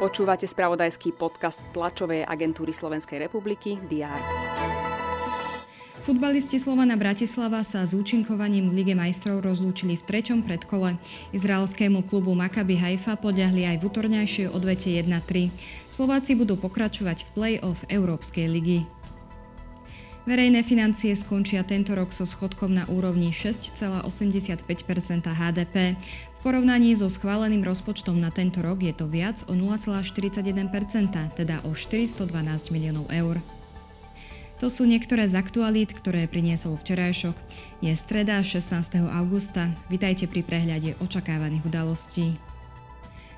Počúvate spravodajský podcast tlačovej agentúry Slovenskej republiky DR. Futbalisti Slovana Bratislava sa s účinkovaním v Lige majstrov rozlúčili v treťom predkole. Izraelskému klubu Maccabi Haifa podľahli aj v útorňajšej odvete 1-3. Slováci budú pokračovať v play-off Európskej ligy. Verejné financie skončia tento rok so schodkom na úrovni 6,85% HDP. Porovnaní so schváleným rozpočtom na tento rok je to viac o 0,41%, teda o 412 miliónov eur. To sú niektoré z aktualít, ktoré priniesol včerajšok. Je streda 16. augusta. Vitajte pri prehľade očakávaných udalostí.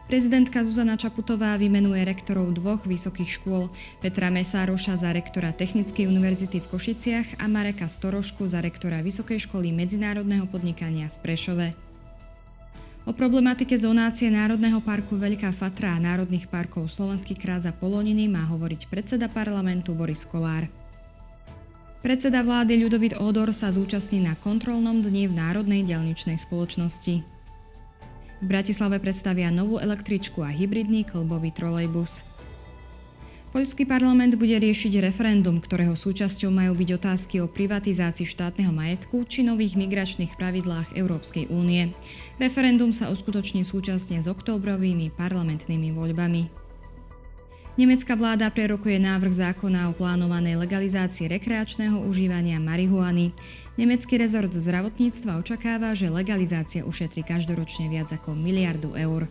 Prezidentka Zuzana Čaputová vymenuje rektorov dvoch vysokých škôl, Petra Mesároša za rektora Technickej univerzity v Košiciach a Mareka Storošku za rektora Vysokej školy medzinárodného podnikania v Prešove. O problematike zonácie Národného parku Veľká Fatra a Národných parkov Slovenský krát za Poloniny má hovoriť predseda parlamentu Boris Kolár. Predseda vlády Ľudovit Odor sa zúčastní na kontrolnom dni v Národnej diaľničnej spoločnosti. V Bratislave predstavia novú električku a hybridný klbový trolejbus. Poľský parlament bude riešiť referendum, ktorého súčasťou majú byť otázky o privatizácii štátneho majetku či nových migračných pravidlách Európskej únie. Referendum sa uskutoční súčasne s októbrovými parlamentnými voľbami. Nemecká vláda prerokuje návrh zákona o plánovanej legalizácii rekreačného užívania marihuany. Nemecký rezort zdravotníctva očakáva, že legalizácia ušetrí každoročne viac ako miliardu eur.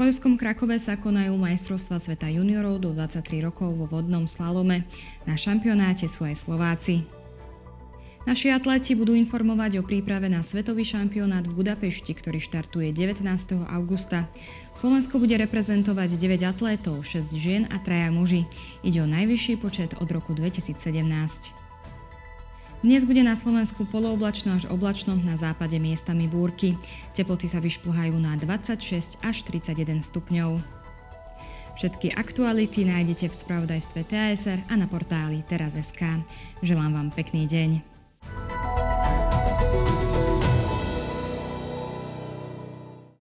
Poľskom Krakove sa konajú majstrovstva sveta juniorov do 23 rokov vo vodnom slalome. Na šampionáte sú aj Slováci. Naši atleti budú informovať o príprave na svetový šampionát v Budapešti, ktorý štartuje 19. augusta. Slovensko bude reprezentovať 9 atlétov, 6 žien a 3 muži. Ide o najvyšší počet od roku 2017. Dnes bude na Slovensku polooblačno až oblačno, na západe miestami búrky. Teploty sa vyšplhajú na 26 až 31 stupňov. Všetky aktuality nájdete v spravodajstve TASR a na portáli teraz.sk. Želám vám pekný deň.